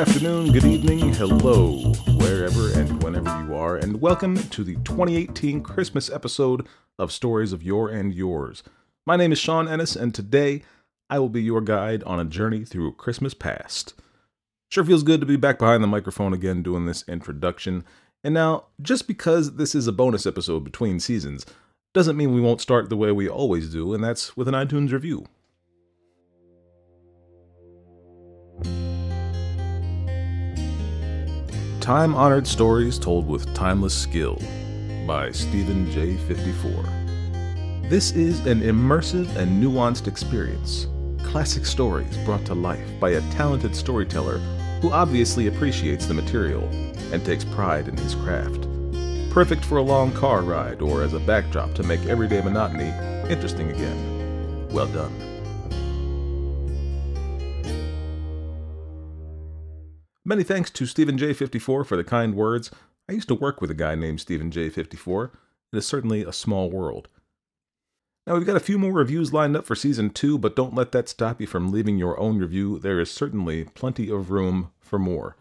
Good afternoon, good evening, hello, wherever and whenever you are, and welcome to the 2018 Christmas episode of Stories of Yore and Yours. My name is Sean Ennis, and today I will be your guide on a journey through Christmas past. Sure feels good to be back behind the microphone again doing this introduction. And now, just because this is a bonus episode between seasons, doesn't mean we won't start the way we always do, and that's with an iTunes review. Time Honored Stories Told with Timeless Skill by Stephen J54. This is an immersive and nuanced experience. Classic stories brought to life by a talented storyteller who obviously appreciates the material and takes pride in his craft. Perfect for a long car ride or as a backdrop to make everyday monotony interesting again. Well done. Many thanks to Stephen J54 for the kind words. I used to work with a guy named Stephen J54. It is certainly a small world. Now, we've got a few more reviews lined up for season two, but don't let that stop you from leaving your own review. There is certainly plenty of room for more.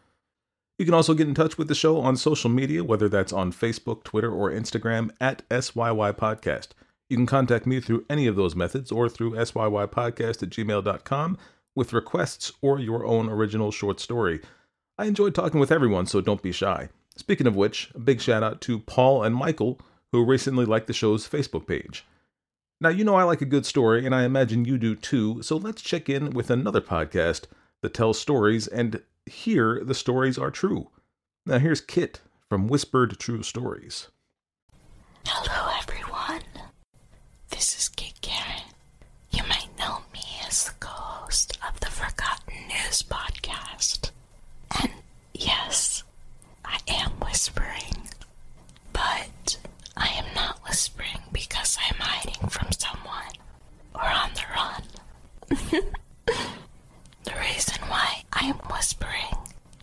You can also get in touch with the show on social media, whether that's on Facebook, Twitter, or Instagram at SYY Podcast. You can contact me through any of those methods or through SYYPodcast at gmail.com with requests or your own original short story. I enjoyed talking with everyone, so don't be shy. Speaking of which, a big shout out to Paul and Michael, who recently liked the show's Facebook page. Now, you know I like a good story, and I imagine you do too, so let's check in with another podcast that tells stories, and here the stories are true. Now, here's Kit from Whispered True Stories. Hello, everyone. This is Kit Karen. You might know me as the co host of the Forgotten News podcast. And yes, I am whispering, but I am not whispering because I'm hiding from someone or on the run. the reason why I am whispering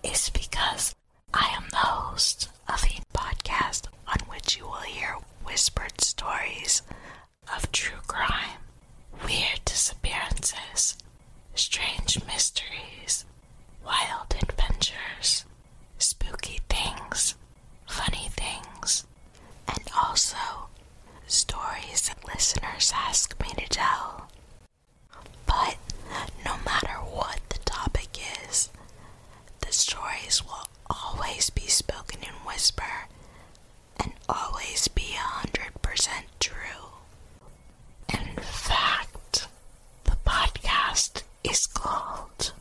is because I am the host of a podcast on which you will hear whispered stories of true crime, weird disappearances, strange mysteries, wild adventures, spooky things, funny things, and also stories that listeners ask me to tell. But no matter what the topic is, the stories will always be spoken in whisper and always be 100% true. In fact, the podcast is called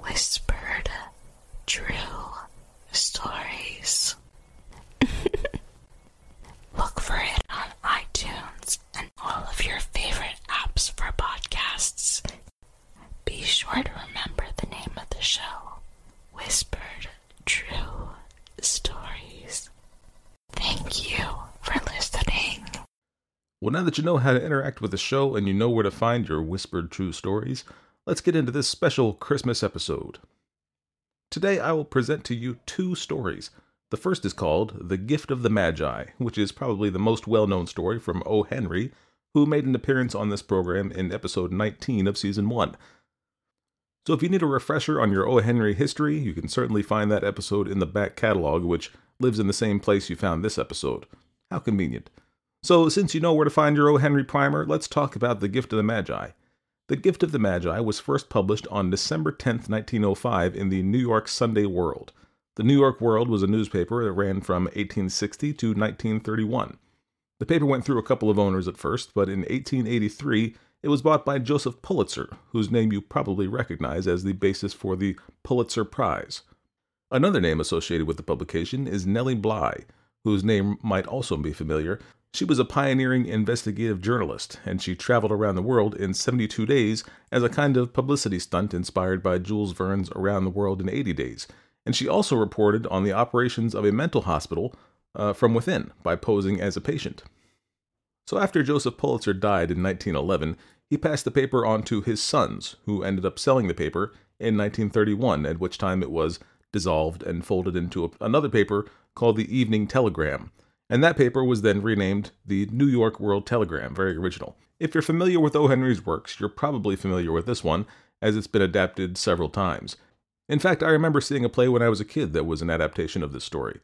Whispered True Stories. Look for it on iTunes and all of your favorite apps for podcasts. Be sure to remember the name of the show Whispered True Stories. Thank you for listening. Well, now that you know how to interact with the show and you know where to find your whispered true stories, let's get into this special Christmas episode. Today I will present to you two stories. The first is called The Gift of the Magi, which is probably the most well known story from O. Henry, who made an appearance on this program in episode 19 of season 1. So if you need a refresher on your O. Henry history, you can certainly find that episode in the back catalog, which lives in the same place you found this episode. How convenient. So, since you know where to find your O. Henry primer, let's talk about The Gift of the Magi. The Gift of the Magi was first published on December 10, 1905, in the New York Sunday World. The New York World was a newspaper that ran from 1860 to 1931. The paper went through a couple of owners at first, but in 1883 it was bought by Joseph Pulitzer, whose name you probably recognize as the basis for the Pulitzer Prize. Another name associated with the publication is Nellie Bly, whose name might also be familiar. She was a pioneering investigative journalist, and she traveled around the world in 72 days as a kind of publicity stunt inspired by Jules Verne's Around the World in 80 Days. And she also reported on the operations of a mental hospital uh, from within by posing as a patient. So after Joseph Pulitzer died in 1911, he passed the paper on to his sons, who ended up selling the paper in 1931, at which time it was dissolved and folded into a, another paper called the Evening Telegram. And that paper was then renamed the New York World Telegram, very original. If you're familiar with O. Henry's works, you're probably familiar with this one, as it's been adapted several times. In fact, I remember seeing a play when I was a kid that was an adaptation of this story.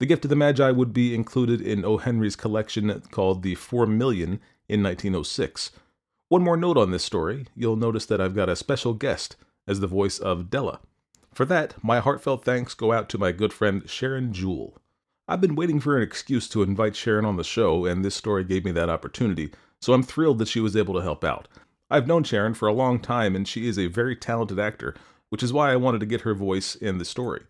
The Gift of the Magi would be included in O. Henry's collection called The Four Million in 1906. One more note on this story you'll notice that I've got a special guest as the voice of Della. For that, my heartfelt thanks go out to my good friend Sharon Jewell. I've been waiting for an excuse to invite Sharon on the show, and this story gave me that opportunity, so I'm thrilled that she was able to help out. I've known Sharon for a long time, and she is a very talented actor, which is why I wanted to get her voice in the story.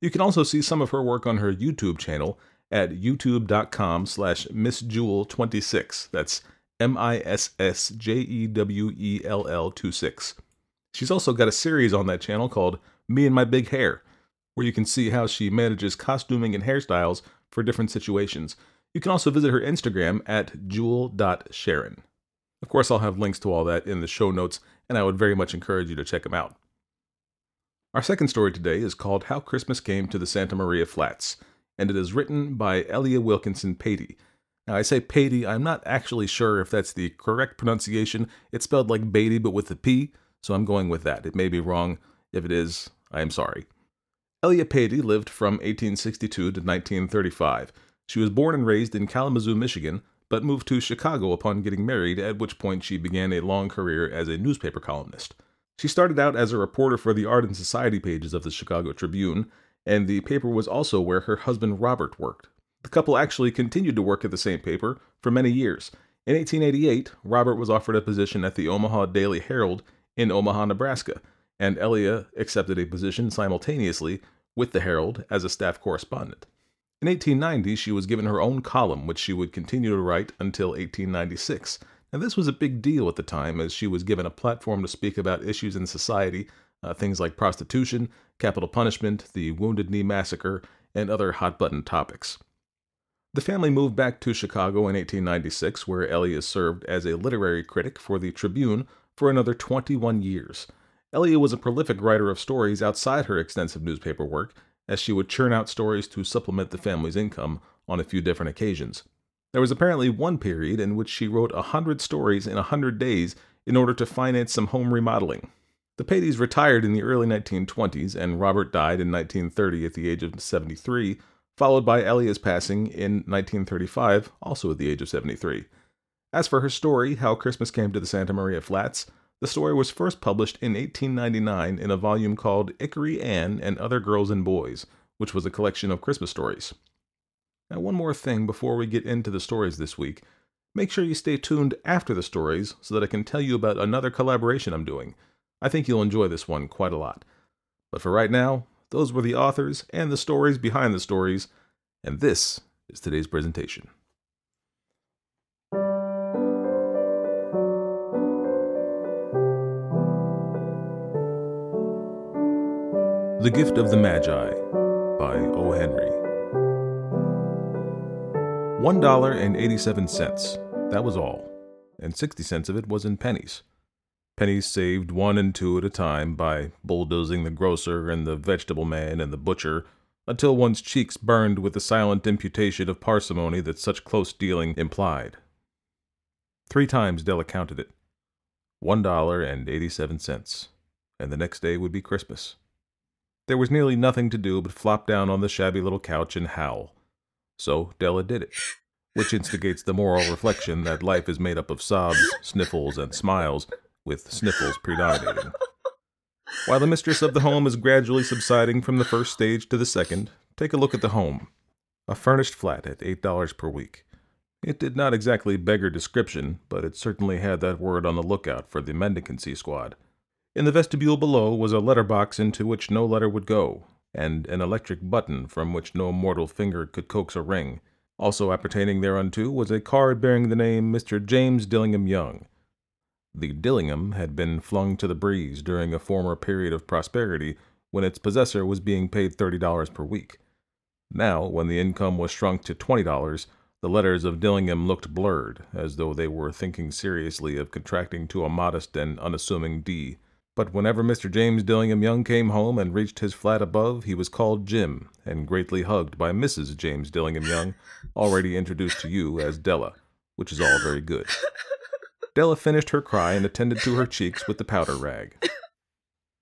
You can also see some of her work on her YouTube channel at youtube.com slash missjewell26. That's M-I-S-S-J-E-W-E-L-L 26. She's also got a series on that channel called Me and My Big Hair, where you can see how she manages costuming and hairstyles for different situations. You can also visit her Instagram at jewel.sharon. Of course, I'll have links to all that in the show notes, and I would very much encourage you to check them out. Our second story today is called How Christmas Came to the Santa Maria Flats, and it is written by Elia Wilkinson Peattie. Now, I say Peattie, I'm not actually sure if that's the correct pronunciation. It's spelled like Beatty, but with a P, so I'm going with that. It may be wrong. If it is, I am sorry. Elia Peattie lived from 1862 to 1935. She was born and raised in Kalamazoo, Michigan, but moved to Chicago upon getting married, at which point she began a long career as a newspaper columnist. She started out as a reporter for the art and society pages of the Chicago Tribune, and the paper was also where her husband Robert worked. The couple actually continued to work at the same paper for many years. In 1888, Robert was offered a position at the Omaha Daily Herald in Omaha, Nebraska, and Elia accepted a position simultaneously with the Herald as a staff correspondent. In 1890, she was given her own column, which she would continue to write until 1896. Now, this was a big deal at the time, as she was given a platform to speak about issues in society, uh, things like prostitution, capital punishment, the Wounded Knee Massacre, and other hot button topics. The family moved back to Chicago in 1896, where Elia served as a literary critic for the Tribune for another 21 years. Elia was a prolific writer of stories outside her extensive newspaper work, as she would churn out stories to supplement the family's income on a few different occasions. There was apparently one period in which she wrote a hundred stories in a hundred days in order to finance some home remodeling. The Peatties retired in the early 1920s, and Robert died in 1930 at the age of 73, followed by Elia's passing in 1935, also at the age of 73. As for her story, How Christmas Came to the Santa Maria Flats, the story was first published in 1899 in a volume called Ickery Ann and Other Girls and Boys, which was a collection of Christmas stories. Now, one more thing before we get into the stories this week. Make sure you stay tuned after the stories so that I can tell you about another collaboration I'm doing. I think you'll enjoy this one quite a lot. But for right now, those were the authors and the stories behind the stories, and this is today's presentation. The Gift of the Magi by O. Henry. One dollar and eighty-seven cents. That was all, and sixty cents of it was in pennies. Pennies saved one and two at a time by bulldozing the grocer and the vegetable man and the butcher until one's cheeks burned with the silent imputation of parsimony that such close dealing implied. Three times Della counted it. One dollar and eighty-seven cents, and the next day would be Christmas. There was nearly nothing to do but flop down on the shabby little couch and howl. So Della did it, which instigates the moral reflection that life is made up of sobs, sniffles, and smiles, with sniffles predominating. While the mistress of the home is gradually subsiding from the first stage to the second, take a look at the home. A furnished flat at $8 per week. It did not exactly beggar description, but it certainly had that word on the lookout for the mendicancy squad. In the vestibule below was a letter box into which no letter would go, and an electric button from which no mortal finger could coax a ring. Also appertaining thereunto was a card bearing the name Mr. James Dillingham Young. The Dillingham had been flung to the breeze during a former period of prosperity when its possessor was being paid $30 per week. Now, when the income was shrunk to $20, the letters of Dillingham looked blurred, as though they were thinking seriously of contracting to a modest and unassuming D. But whenever Mr. James Dillingham Young came home and reached his flat above, he was called Jim, and greatly hugged by Mrs. James Dillingham Young, already introduced to you as Della, which is all very good. Della finished her cry and attended to her cheeks with the powder rag.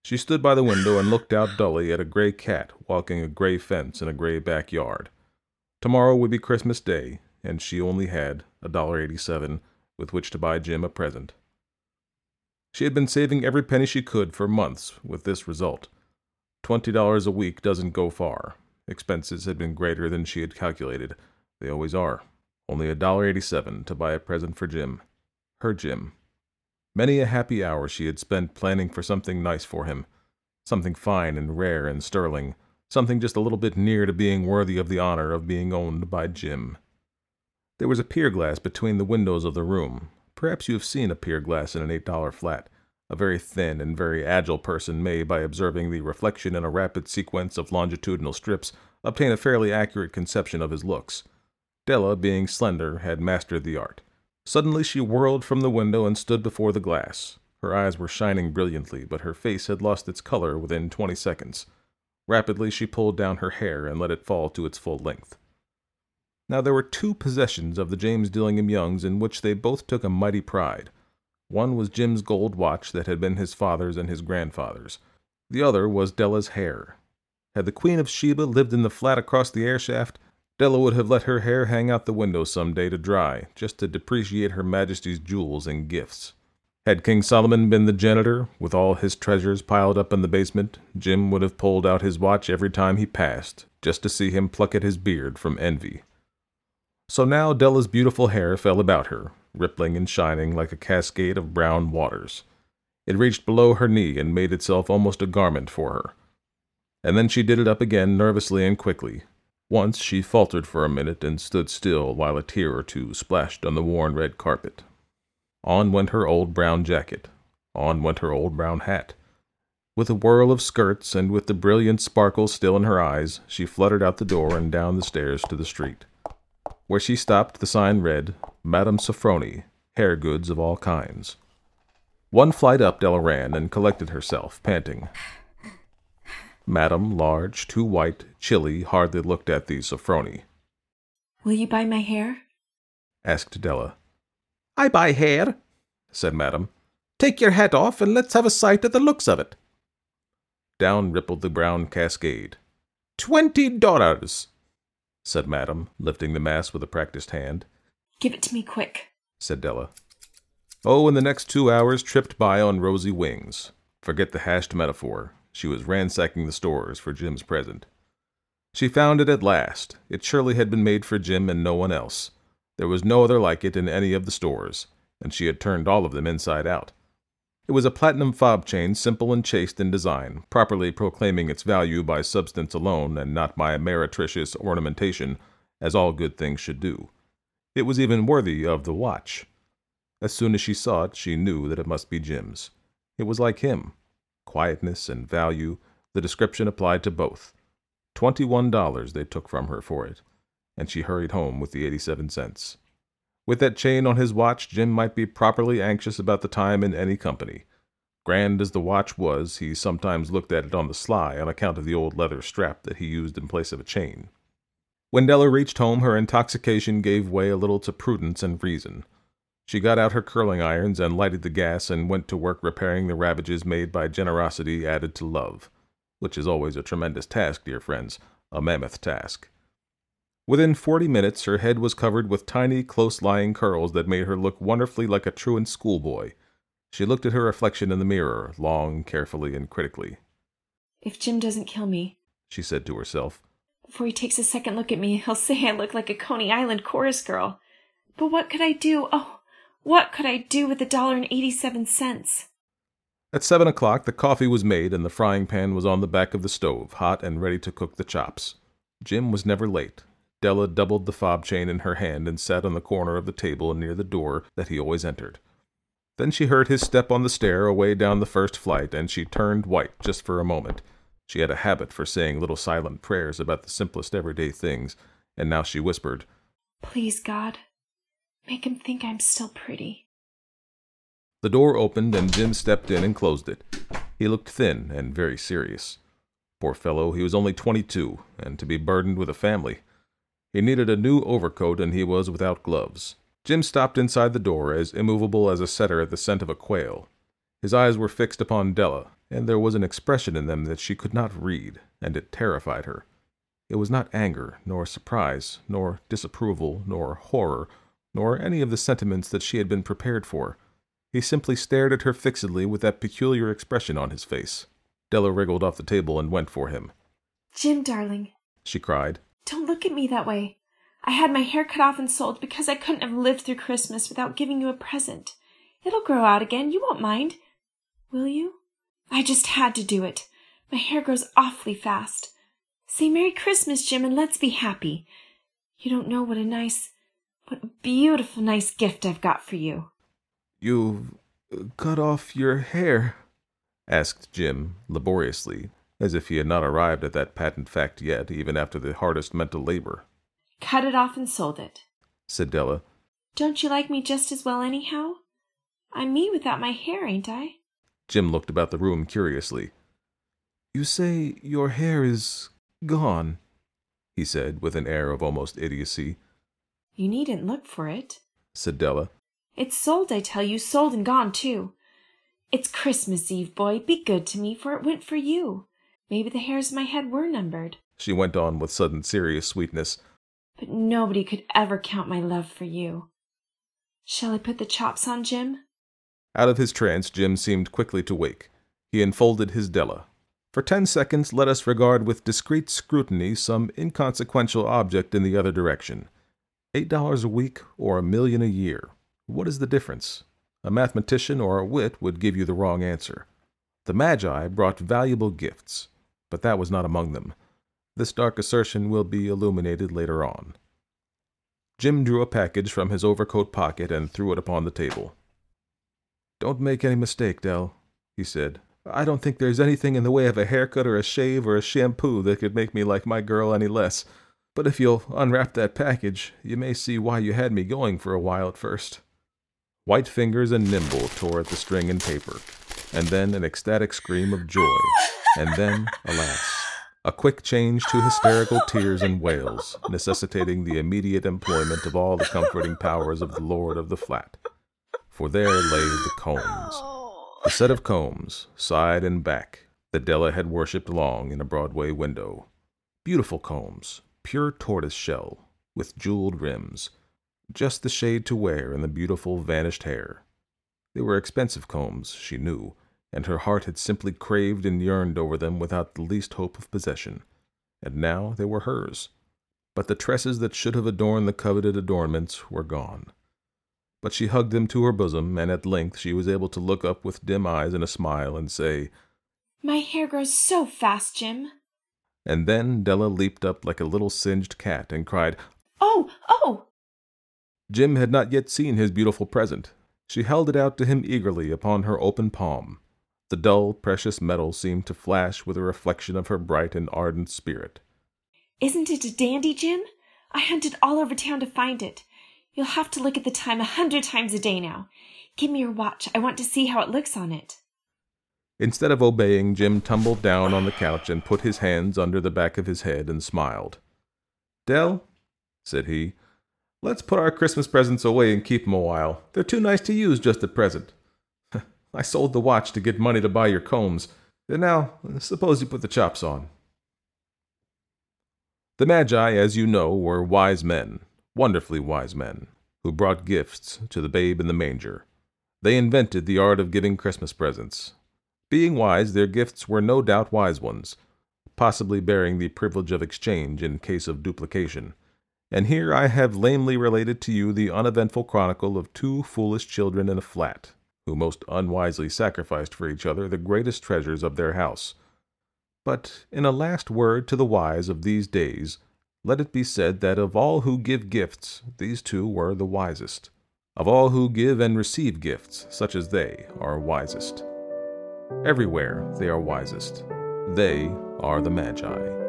She stood by the window and looked out dully at a gray cat walking a gray fence in a gray backyard. Tomorrow would be Christmas Day, and she only had a dollar eighty-seven with which to buy Jim a present. She had been saving every penny she could for months with this result. Twenty dollars a week doesn't go far. Expenses had been greater than she had calculated. They always are. Only a dollar eighty-seven to buy a present for Jim. Her Jim. Many a happy hour she had spent planning for something nice for him, something fine and rare and sterling, something just a little bit near to being worthy of the honor of being owned by Jim. There was a pier glass between the windows of the room. Perhaps you have seen a pier glass in an eight dollar flat. A very thin and very agile person may, by observing the reflection in a rapid sequence of longitudinal strips, obtain a fairly accurate conception of his looks. Della, being slender, had mastered the art. Suddenly she whirled from the window and stood before the glass. Her eyes were shining brilliantly, but her face had lost its color within twenty seconds. Rapidly she pulled down her hair and let it fall to its full length. Now there were two possessions of the James Dillingham Youngs in which they both took a mighty pride. One was Jim's gold watch that had been his father's and his grandfather's. The other was Della's hair. Had the Queen of Sheba lived in the flat across the air shaft, Della would have let her hair hang out the window some day to dry, just to depreciate Her Majesty's jewels and gifts. Had King Solomon been the janitor, with all his treasures piled up in the basement, Jim would have pulled out his watch every time he passed, just to see him pluck at his beard from envy. So now Della's beautiful hair fell about her, rippling and shining like a cascade of brown waters. It reached below her knee and made itself almost a garment for her. And then she did it up again nervously and quickly, once she faltered for a minute and stood still while a tear or two splashed on the worn red carpet. On went her old brown jacket. On went her old brown hat. With a whirl of skirts and with the brilliant sparkle still in her eyes, she fluttered out the door and down the stairs to the street. Where she stopped, the sign read, Madame Sofronie, hair goods of all kinds. One flight up Della ran and collected herself, panting. Madame, large, too white, chilly, hardly looked at the Sofronie. Will you buy my hair? asked Della. I buy hair, said Madam. Take your hat off and let's have a sight at the looks of it. Down rippled the brown cascade. Twenty dollars, said Madam, lifting the mass with a practiced hand. Give it to me quick, said Della. Oh, and the next two hours tripped by on rosy wings. Forget the hashed metaphor. She was ransacking the stores for Jim's present. She found it at last. It surely had been made for Jim and no one else. There was no other like it in any of the stores, and she had turned all of them inside out. It was a platinum fob chain, simple and chaste in design, properly proclaiming its value by substance alone and not by meretricious ornamentation, as all good things should do. It was even worthy of the watch. As soon as she saw it, she knew that it must be Jim's. It was like him, quietness, and value, the description applied to both. Twenty-one dollars they took from her for it, and she hurried home with the eighty-seven cents. With that chain on his watch, Jim might be properly anxious about the time in any company. Grand as the watch was, he sometimes looked at it on the sly on account of the old leather strap that he used in place of a chain. When Della reached home, her intoxication gave way a little to prudence and reason. She got out her curling irons and lighted the gas and went to work repairing the ravages made by generosity added to love, which is always a tremendous task, dear friends, a mammoth task. Within forty minutes, her head was covered with tiny, close lying curls that made her look wonderfully like a truant schoolboy. She looked at her reflection in the mirror, long, carefully, and critically. If Jim doesn't kill me, she said to herself, before he takes a second look at me, he'll say I look like a Coney Island chorus girl. But what could I do? Oh, what could I do with a dollar and eighty-seven cents? At seven o'clock, the coffee was made and the frying pan was on the back of the stove, hot and ready to cook the chops. Jim was never late. Della doubled the fob chain in her hand and sat on the corner of the table near the door that he always entered. Then she heard his step on the stair away down the first flight, and she turned white just for a moment. She had a habit for saying little silent prayers about the simplest everyday things, and now she whispered, Please, God, Make him think I'm still pretty. The door opened and Jim stepped in and closed it. He looked thin and very serious. Poor fellow, he was only twenty two, and to be burdened with a family. He needed a new overcoat and he was without gloves. Jim stopped inside the door, as immovable as a setter at the scent of a quail. His eyes were fixed upon Della, and there was an expression in them that she could not read, and it terrified her. It was not anger, nor surprise, nor disapproval, nor horror, nor any of the sentiments that she had been prepared for. He simply stared at her fixedly with that peculiar expression on his face. Della wriggled off the table and went for him. Jim, darling, She cried. don't look at me that way. I had my hair cut off and sold because I couldn't have lived through Christmas without giving you a present. It'll grow out again. You won't mind. Will you? I just had to do it. My hair grows awfully fast. Say Merry Christmas, Jim, and let's be happy. You don't know what a nice, what a beautiful, nice gift I've got for you. You've uh, cut off your hair? asked Jim, laboriously, as if he had not arrived at that patent fact yet, even after the hardest mental labor. Cut it off and sold it. Said Della. Don't you like me just as well, anyhow? I'm me without my hair, ain't I? Jim looked about the room curiously. You say your hair is gone, he said, with an air of almost idiocy. You needn't look for it. Said Della. It's sold, I tell you, sold and gone, too. It's Christmas Eve, boy. Be good to me, for it went for you. Maybe the hairs of my head were numbered, She went on with sudden serious sweetness. but nobody could ever count my love for you. Shall I put the chops on, Jim? Out of his trance, Jim seemed quickly to wake. He enfolded his Della. For ten seconds, let us regard with discreet scrutiny some inconsequential object in the other direction. Eight dollars a week or a million a year. What is the difference? A mathematician or a wit would give you the wrong answer. The Magi brought valuable gifts, but that was not among them. This dark assertion will be illuminated later on. Jim drew a package from his overcoat pocket and threw it upon the table. Don't make any mistake, Dell, he said. I don't think there's anything in the way of a haircut or a shave or a shampoo that could make me like my girl any less. But if you'll unwrap that package, you may see why you had me going for a while at first. White fingers and nimble tore at the string and paper, and then an ecstatic scream of joy, and then, alas, a quick change to hysterical tears and wails, necessitating the immediate employment of all the comforting powers of the lord of the flat. For there lay the combs, A set of combs, side and back, that Della had worshipped long in a Broadway window. Beautiful combs, pure tortoise shell, with jeweled rims, just the shade to wear in the beautiful vanished hair. They were expensive combs, she knew, and her heart had simply craved and yearned over them without the least hope of possession. And now they were hers. But the tresses that should have adorned the coveted adornments were gone. But she hugged them to her bosom, and at length she was able to look up with dim eyes and a smile and say, My hair grows so fast, Jim. and then Della leaped up like a little singed cat and cried, Oh, oh! Jim had not yet seen his beautiful present. She held it out to him eagerly upon her open palm. The dull, precious metal seemed to flash with a reflection of her bright and ardent spirit. Isn't it a dandy, Jim? I hunted all over town to find it. You'll have to look at the time a hundred times a day now. Give me your watch. I want to see how it looks on it. Instead of obeying, Jim tumbled down on the couch and put his hands under the back of his head and smiled. Dell, said he, let's put our Christmas presents away and keep 'em a while. They're too nice to use just at present. I sold the watch to get money to buy your combs. And now, suppose you put the chops on. The Magi, as you know, were wise men, wonderfully wise men, who brought gifts to the babe in the manger. They invented the art of giving Christmas presents. Being wise, their gifts were no doubt wise ones, possibly bearing the privilege of exchange in case of duplication. And here I have lamely related to you the uneventful chronicle of two foolish children in a flat, who most unwisely sacrificed for each other the greatest treasures of their house. But in a last word to the wise of these days, let it be said that of all who give gifts, these two were the wisest. Of all who give and receive gifts, such as they are wisest. Everywhere they are wisest. They are the Magi.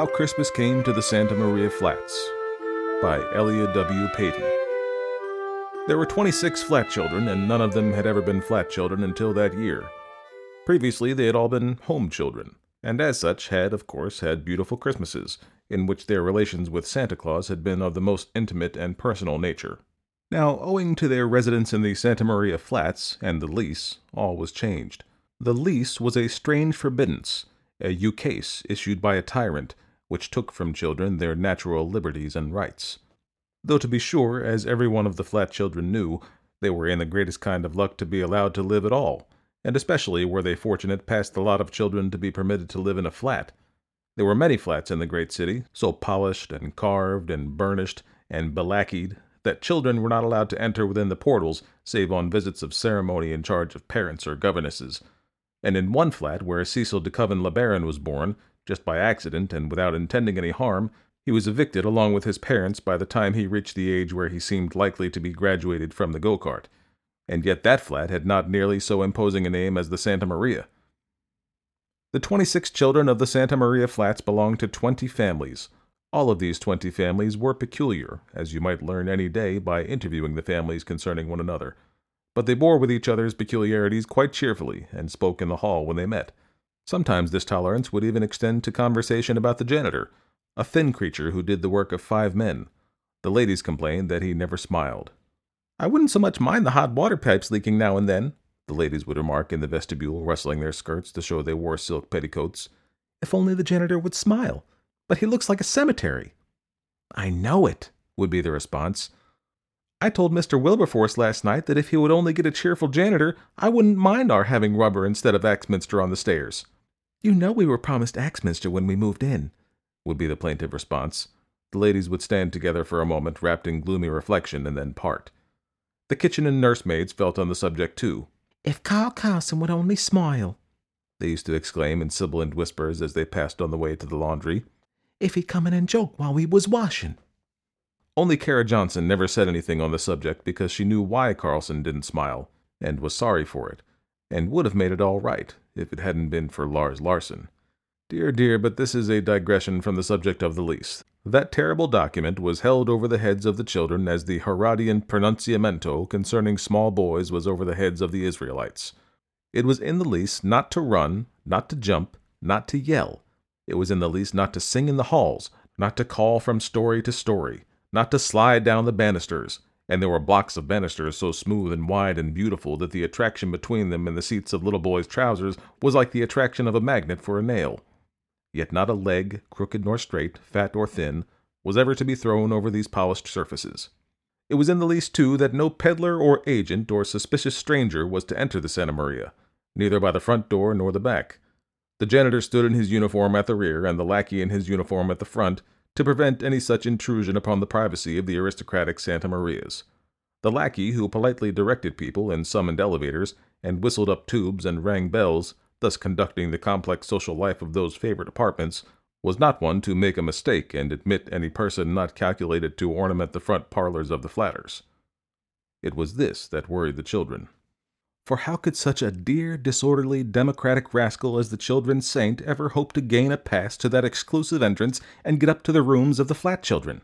How Christmas Came to the Santa Maria Flats by Elia W. Peattie. There were 26 flat children, and none of them had ever been flat children until that year. Previously, they had all been home children, and as such had, of course, had beautiful Christmases, in which their relations with Santa Claus had been of the most intimate and personal nature. Now, owing to their residence in the Santa Maria Flats and the lease, all was changed. The lease was a strange forbiddance, a ukase issued by a tyrant, which took from children their natural liberties and rights. Though to be sure, as every one of the flat children knew, they were in the greatest kind of luck to be allowed to live at all, and especially were they fortunate past the lot of children to be permitted to live in a flat. There were many flats in the great city, so polished and carved and burnished and belacquered that children were not allowed to enter within the portals save on visits of ceremony in charge of parents or governesses. And in one flat where Cecil de Koven LeBaron was born, just by accident and without intending any harm, he was evicted along with his parents by the time he reached the age where he seemed likely to be graduated from the go kart. And yet that flat had not nearly so imposing a name as the Santa Maria. The 26 children of the Santa Maria flats belonged to 20 families. All of these 20 families were peculiar, as you might learn any day by interviewing the families concerning one another. But they bore with each other's peculiarities quite cheerfully and spoke in the hall when they met. Sometimes this tolerance would even extend to conversation about the janitor, a thin creature who did the work of five men. The ladies complained that he never smiled. I wouldn't so much mind the hot water pipes leaking now and then, the ladies would remark in the vestibule, rustling their skirts to show they wore silk petticoats. If only the janitor would smile. But he looks like a cemetery. I know it, would be the response. I told Mr. Wilberforce last night that if he would only get a cheerful janitor, I wouldn't mind our having rubber instead of Axminster on the stairs. You know we were promised Axminster when we moved in, would be the plaintive response. The ladies would stand together for a moment, wrapped in gloomy reflection, and then part. The kitchen and nursemaids felt on the subject too. If Carl Carlson would only smile, they used to exclaim in sibilant whispers as they passed on the way to the laundry. If he'd come in and joke while we was washing. Only Kara Johnson never said anything on the subject because she knew why Carlson didn't smile, and was sorry for it, and would have made it all right if it hadn't been for Lars Larson. Dear, dear, but this is a digression from the subject of the lease. That terrible document was held over the heads of the children as the Herodian pronunciamento concerning small boys was over the heads of the Israelites. It was in the lease not to run, not to jump, not to yell. It was in the lease not to sing in the halls, not to call from story to story, not to slide down the banisters, and there were blocks of banisters so smooth and wide and beautiful that the attraction between them and the seats of little boys' trousers was like the attraction of a magnet for a nail. Yet not a leg, crooked nor straight, fat or thin, was ever to be thrown over these polished surfaces. It was in the lease, too, that no peddler or agent or suspicious stranger was to enter the Santa Maria, neither by the front door nor the back. The janitor stood in his uniform at the rear, and the lackey in his uniform at the front, to prevent any such intrusion upon the privacy of the aristocratic Santa Marias. The lackey, who politely directed people and summoned elevators, and whistled up tubes and rang bells, thus conducting the complex social life of those favorite apartments, was not one to make a mistake and admit any person not calculated to ornament the front parlors of the flatters. It was this that worried the children. For how could such a dear, disorderly, democratic rascal as the children's saint ever hope to gain a pass to that exclusive entrance and get up to the rooms of the flat children?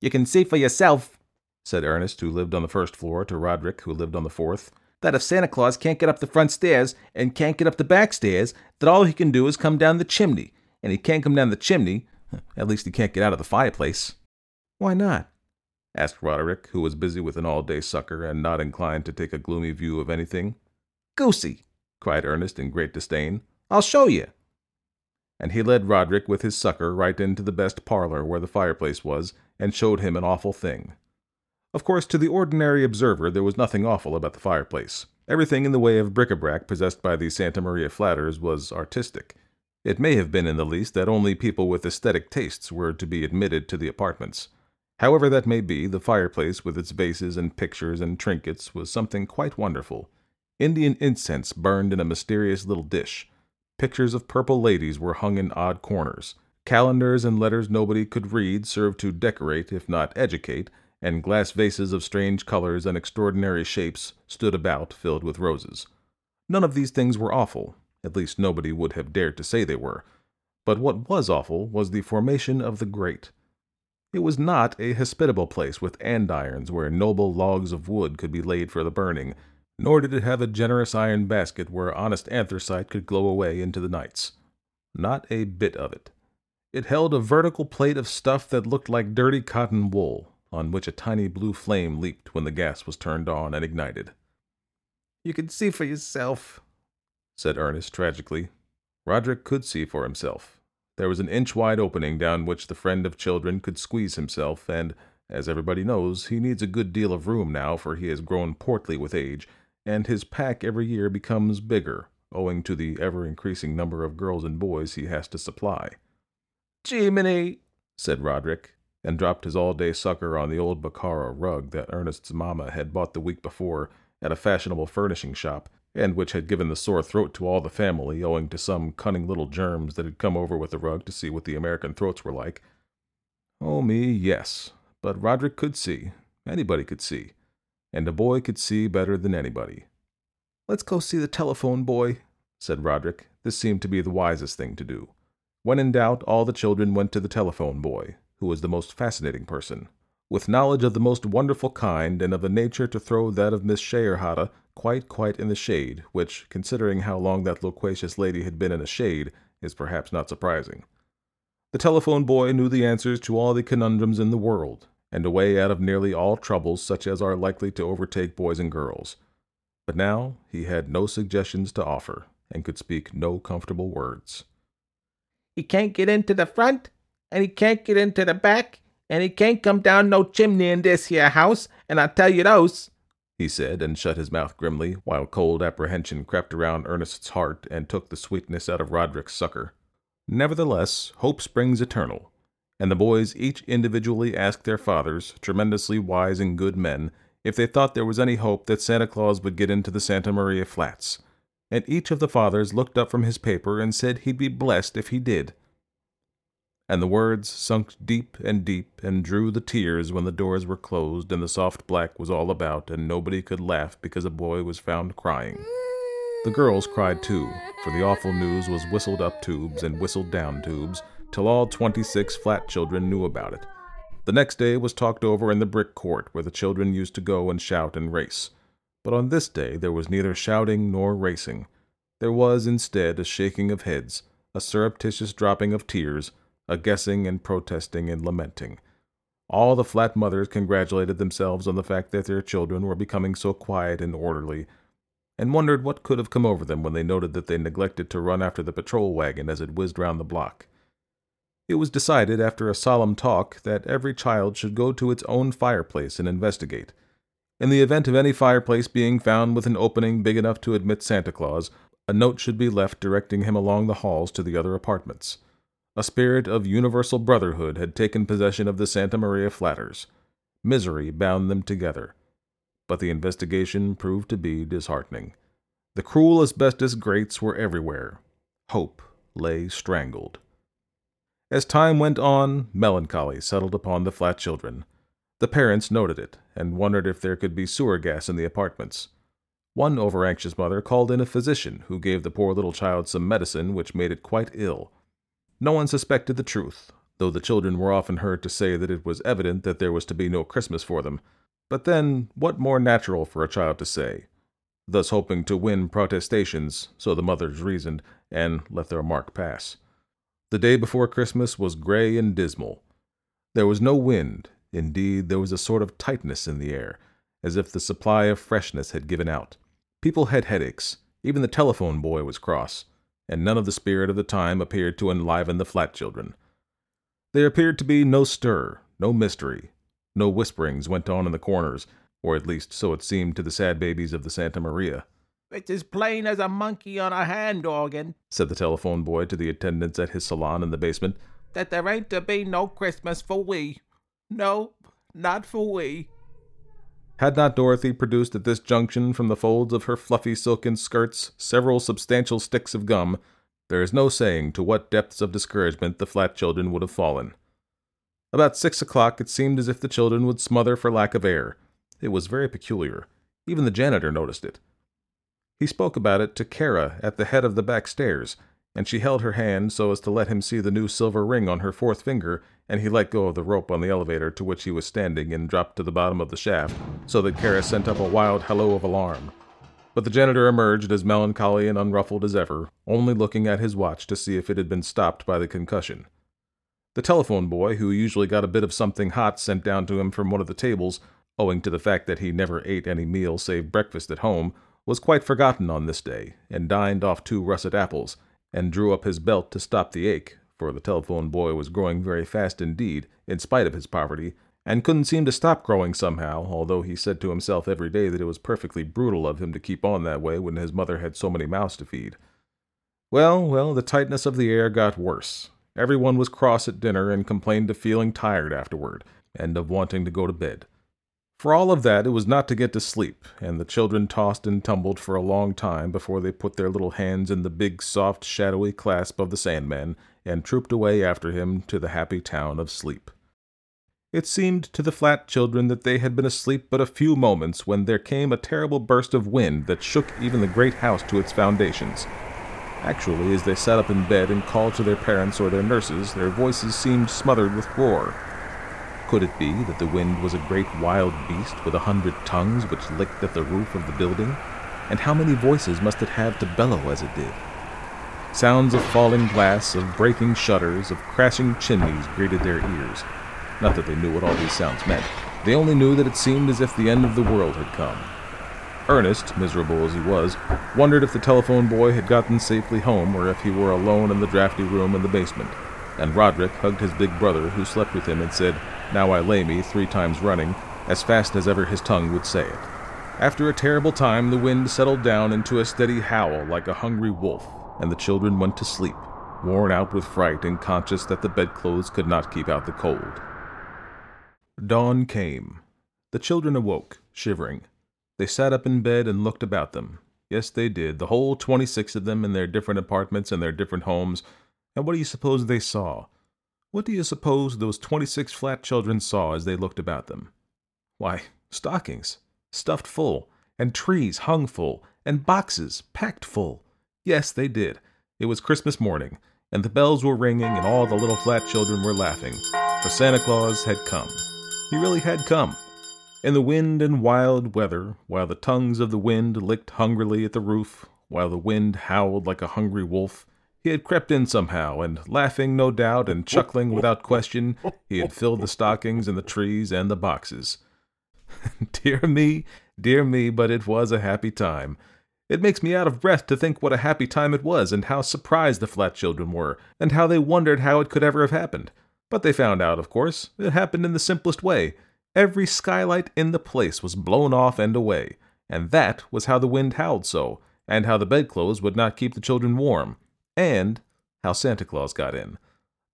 You can see for yourself, said Ernest, who lived on the first floor, to Roderick, who lived on the fourth that if Santa Claus can't get up the front stairs and can't get up the back stairs, that all he can do is come down the chimney. And he can't come down the chimney, at least he can't get out of the fireplace. Why not? Asked Roderick, who was busy with an all day sucker and not inclined to take a gloomy view of anything. Goosey, cried Ernest in great disdain. I'll show you. And he led Roderick with his sucker right into the best parlor where the fireplace was, and showed him an awful thing. Of course, to the ordinary observer, there was nothing awful about the fireplace. Everything in the way of bric-a-brac possessed by the Santa Maria Flatters was artistic. It may have been in the least that only people with aesthetic tastes were to be admitted to the apartments. However that may be, the fireplace with its vases and pictures and trinkets was something quite wonderful. Indian incense burned in a mysterious little dish. Pictures of purple ladies were hung in odd corners. Calendars and letters nobody could read served to decorate, if not educate, and glass vases of strange colors and extraordinary shapes stood about filled with roses. None of these things were awful, at least nobody would have dared to say they were, But what was awful was the formation of the grate. It was not a hospitable place with andirons where noble logs of wood could be laid for the burning, nor did it have a generous iron basket where honest anthracite could glow away into the nights. Not a bit of it. It held a vertical plate of stuff that looked like dirty cotton wool, on which a tiny blue flame leaped when the gas was turned on and ignited. You can see for yourself, said Ernest tragically. Roderick could see for himself. There was an inch wide opening down which the friend of children could squeeze himself, and, as everybody knows, he needs a good deal of room now, for he has grown portly with age, and his pack every year becomes bigger, owing to the ever increasing number of girls and boys he has to supply. Jiminy, said Roderick, and dropped his all day sucker on the old Bokhara rug that Ernest's mamma had bought the week before at a fashionable furnishing shop, and which had given the sore throat to all the family owing to some cunning little germs that had come over with the rug to see what the American throats were like. Oh me, yes, but Roderick could see. Anybody could see. And a boy could see better than anybody. Let's go see the telephone boy, said Roderick. This seemed to be the wisest thing to do. When in doubt, all the children went to the telephone boy, who was the most fascinating person, with knowledge of the most wonderful kind, and of a nature to throw that of Miss Scheyerhardt quite, quite in the shade, which, considering how long that loquacious lady had been in a shade, is perhaps not surprising. The telephone boy knew the answers to all the conundrums in the world, and a way out of nearly all troubles such as are likely to overtake boys and girls. But now he had no suggestions to offer, and could speak no comfortable words. He can't get into the front, and he can't get into the back, and he can't come down no chimney in this here house, and I tell you those, he said, and shut his mouth grimly, while cold apprehension crept around Ernest's heart and took the sweetness out of Roderick's sucker. Nevertheless, hope springs eternal, and the boys each individually asked their fathers, tremendously wise and good men, if they thought there was any hope that Santa Claus would get into the Santa Maria flats. And each of the fathers looked up from his paper and said he'd be blessed if he did and the words sunk deep and deep and drew the tears when the doors were closed and the soft black was all about and nobody could laugh because a boy was found crying. The girls cried too, for the awful news was whistled up tubes and whistled down tubes till all twenty six flat children knew about it. The next day was talked over in the brick court where the children used to go and shout and race. But on this day there was neither shouting nor racing. There was, instead, a shaking of heads, a surreptitious dropping of tears, a guessing and protesting and lamenting. All the flat mothers congratulated themselves on the fact that their children were becoming so quiet and orderly, and wondered what could have come over them when they noted that they neglected to run after the patrol wagon as it whizzed round the block. It was decided, after a solemn talk, that every child should go to its own fireplace and investigate. In the event of any fireplace being found with an opening big enough to admit Santa Claus, a note should be left directing him along the halls to the other apartments. A spirit of universal brotherhood had taken possession of the Santa Maria Flatters. Misery bound them together. But the investigation proved to be disheartening. The cruel asbestos grates were everywhere. Hope lay strangled. As time went on, melancholy settled upon the flat children. The parents noted it, and wondered if there could be sewer gas in the apartments. One overanxious mother called in a physician, who gave the poor little child some medicine which made it quite ill. No one suspected the truth, though the children were often heard to say that it was evident that there was to be no Christmas for them. But then, what more natural for a child to say? Thus hoping to win protestations, so the mothers reasoned, and let their mark pass. The day before Christmas was gray and dismal. There was no wind, indeed, there was a sort of tightness in the air, as if the supply of freshness had given out. People had headaches, even the telephone boy was cross and none of the spirit of the time appeared to enliven the flat children. There appeared to be no stir, no mystery. No whisperings went on in the corners, or at least so it seemed to the sad babies of the Santa Maria. It's as plain as a monkey on a hand organ, said the telephone boy to the attendants at his salon in the basement, that there ain't to be no Christmas for we. No, not for we. Had not Dorothy produced at this junction from the folds of her fluffy silken skirts several substantial sticks of gum, there is no saying to what depths of discouragement the flat children would have fallen. About six o'clock it seemed as if the children would smother for lack of air. It was very peculiar. Even the janitor noticed it. He spoke about it to Kara at the head of the back stairs, and she held her hand so as to let him see the new silver ring on her fourth finger, and he let go of the rope on the elevator to which he was standing and dropped to the bottom of the shaft, so that Kara sent up a wild hello of alarm. But the janitor emerged as melancholy and unruffled as ever, only looking at his watch to see if it had been stopped by the concussion. The telephone boy, who usually got a bit of something hot sent down to him from one of the tables, owing to the fact that he never ate any meal save breakfast at home, was quite forgotten on this day, and dined off two russet apples, and drew up his belt to stop the ache, for the telephone boy was growing very fast indeed, in spite of his poverty, and couldn't seem to stop growing somehow, although he said to himself every day that it was perfectly brutal of him to keep on that way when his mother had so many mouths to feed. Well, well, the tightness of the air got worse. Everyone was cross at dinner and complained of feeling tired afterward, and of wanting to go to bed. For all of that, it was not to get to sleep, and the children tossed and tumbled for a long time before they put their little hands in the big, soft, shadowy clasp of the Sandman and trooped away after him to the happy town of sleep. It seemed to the flat children that they had been asleep but a few moments when there came a terrible burst of wind that shook even the great house to its foundations. Actually, as they sat up in bed and called to their parents or their nurses, their voices seemed smothered with roar. Could it be that the wind was a great wild beast with a hundred tongues which licked at the roof of the building? And how many voices must it have to bellow as it did? Sounds of falling glass, of breaking shutters, of crashing chimneys greeted their ears. Not that they knew what all these sounds meant. They only knew that it seemed as if the end of the world had come. Ernest, miserable as he was, wondered if the telephone boy had gotten safely home or if he were alone in the drafty room in the basement. And Roderick hugged his big brother, who slept with him, and said, Now I lay me, three times running, as fast as ever his tongue would say it. After a terrible time, the wind settled down into a steady howl like a hungry wolf, and the children went to sleep, worn out with fright and conscious that the bedclothes could not keep out the cold. Dawn came. The children awoke, shivering. They sat up in bed and looked about them. Yes, they did, the whole twenty six of them in their different apartments and their different homes. And what do you suppose they saw? What do you suppose those twenty six flat children saw as they looked about them? Why, stockings, stuffed full, and trees hung full, and boxes packed full. Yes, they did. It was Christmas morning, and the bells were ringing, and all the little flat children were laughing, for Santa Claus had come. He really had come. In the wind and wild weather, while the tongues of the wind licked hungrily at the roof, while the wind howled like a hungry wolf, he had crept in somehow, and laughing, no doubt, and chuckling without question, he had filled the stockings and the trees and the boxes. dear me, dear me, but it was a happy time. It makes me out of breath to think what a happy time it was, and how surprised the flat children were, and how they wondered how it could ever have happened. But they found out, of course. It happened in the simplest way. Every skylight in the place was blown off and away, and that was how the wind howled so, and how the bedclothes would not keep the children warm, and how Santa Claus got in.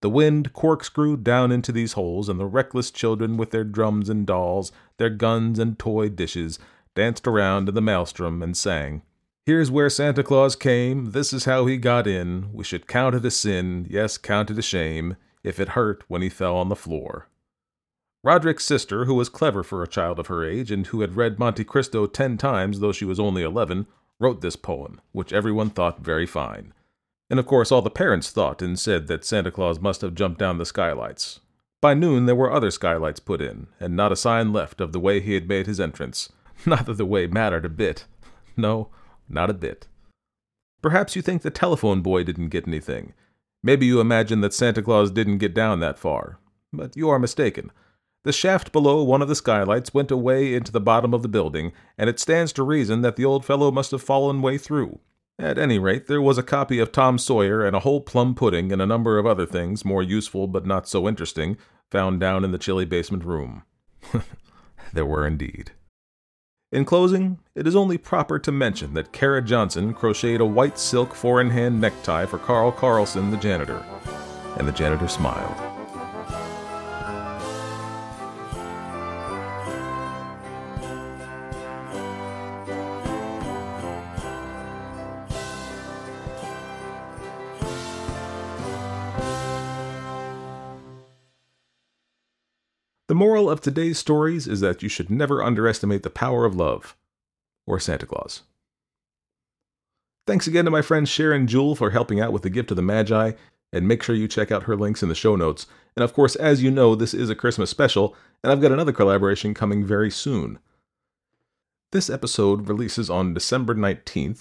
The wind corkscrewed down into these holes, and the reckless children, with their drums and dolls, their guns and toy dishes, danced around in the maelstrom and sang, Here's where Santa Claus came, this is how he got in, we should count it a sin, yes, count it a shame, if it hurt when he fell on the floor. Roderick's sister, who was clever for a child of her age and who had read Monte Cristo ten times though she was only eleven, wrote this poem, which everyone thought very fine. And of course, all the parents thought and said that Santa Claus must have jumped down the skylights. By noon, there were other skylights put in, and not a sign left of the way he had made his entrance. Not that the way mattered a bit. No, not a bit. Perhaps you think the telephone boy didn't get anything. Maybe you imagine that Santa Claus didn't get down that far, but you are mistaken. The shaft below one of the skylights went away into the bottom of the building, and it stands to reason that the old fellow must have fallen way through. At any rate, there was a copy of Tom Sawyer and a whole plum pudding and a number of other things, more useful but not so interesting, found down in the chilly basement room. there were indeed. In closing, it is only proper to mention that Kara Johnson crocheted a white silk four in hand necktie for Carl Carlson, the janitor, and the janitor smiled. The moral of today's stories is that you should never underestimate the power of love or Santa Claus. Thanks again to my friend Sharon Jewell for helping out with the gift of the Magi, and make sure you check out her links in the show notes. And of course, as you know, this is a Christmas special, and I've got another collaboration coming very soon. This episode releases on December 19th,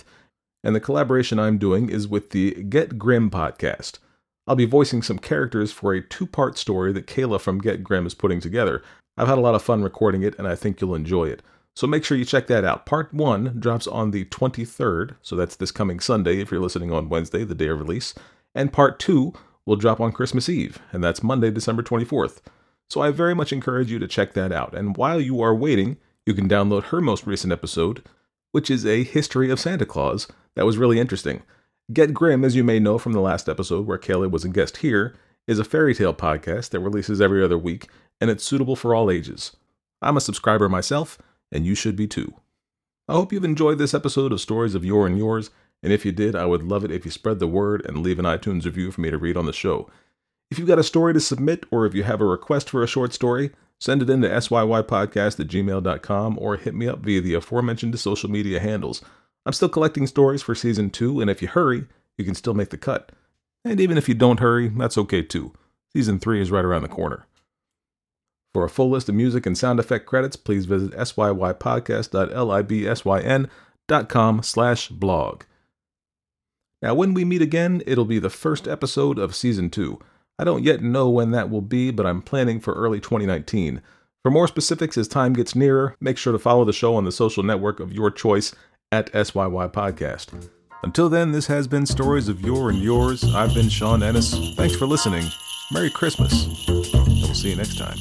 and the collaboration I'm doing is with the Get Grim podcast. I'll be voicing some characters for a two part story that Kayla from Get Grim is putting together. I've had a lot of fun recording it, and I think you'll enjoy it. So make sure you check that out. Part 1 drops on the 23rd, so that's this coming Sunday if you're listening on Wednesday, the day of release. And Part 2 will drop on Christmas Eve, and that's Monday, December 24th. So I very much encourage you to check that out. And while you are waiting, you can download her most recent episode, which is a history of Santa Claus. That was really interesting. Get Grim, as you may know from the last episode where Kayla was a guest here, is a fairy tale podcast that releases every other week, and it's suitable for all ages. I'm a subscriber myself, and you should be too. I hope you've enjoyed this episode of Stories of Yore and Yours, and if you did, I would love it if you spread the word and leave an iTunes review for me to read on the show. If you've got a story to submit, or if you have a request for a short story, send it in to syypodcast at gmail.com or hit me up via the aforementioned social media handles. I'm still collecting stories for season two, and if you hurry, you can still make the cut. And even if you don't hurry, that's okay too. Season three is right around the corner. For a full list of music and sound effect credits, please visit syypodcast.libsyn.com slash blog. Now, when we meet again, it'll be the first episode of Season 2. I don't yet know when that will be, but I'm planning for early 2019. For more specifics as time gets nearer, make sure to follow the show on the social network of your choice at SYY Podcast. Until then, this has been Stories of Yore and Yours. I've been Sean Ennis. Thanks for listening. Merry Christmas. And we'll see you next time.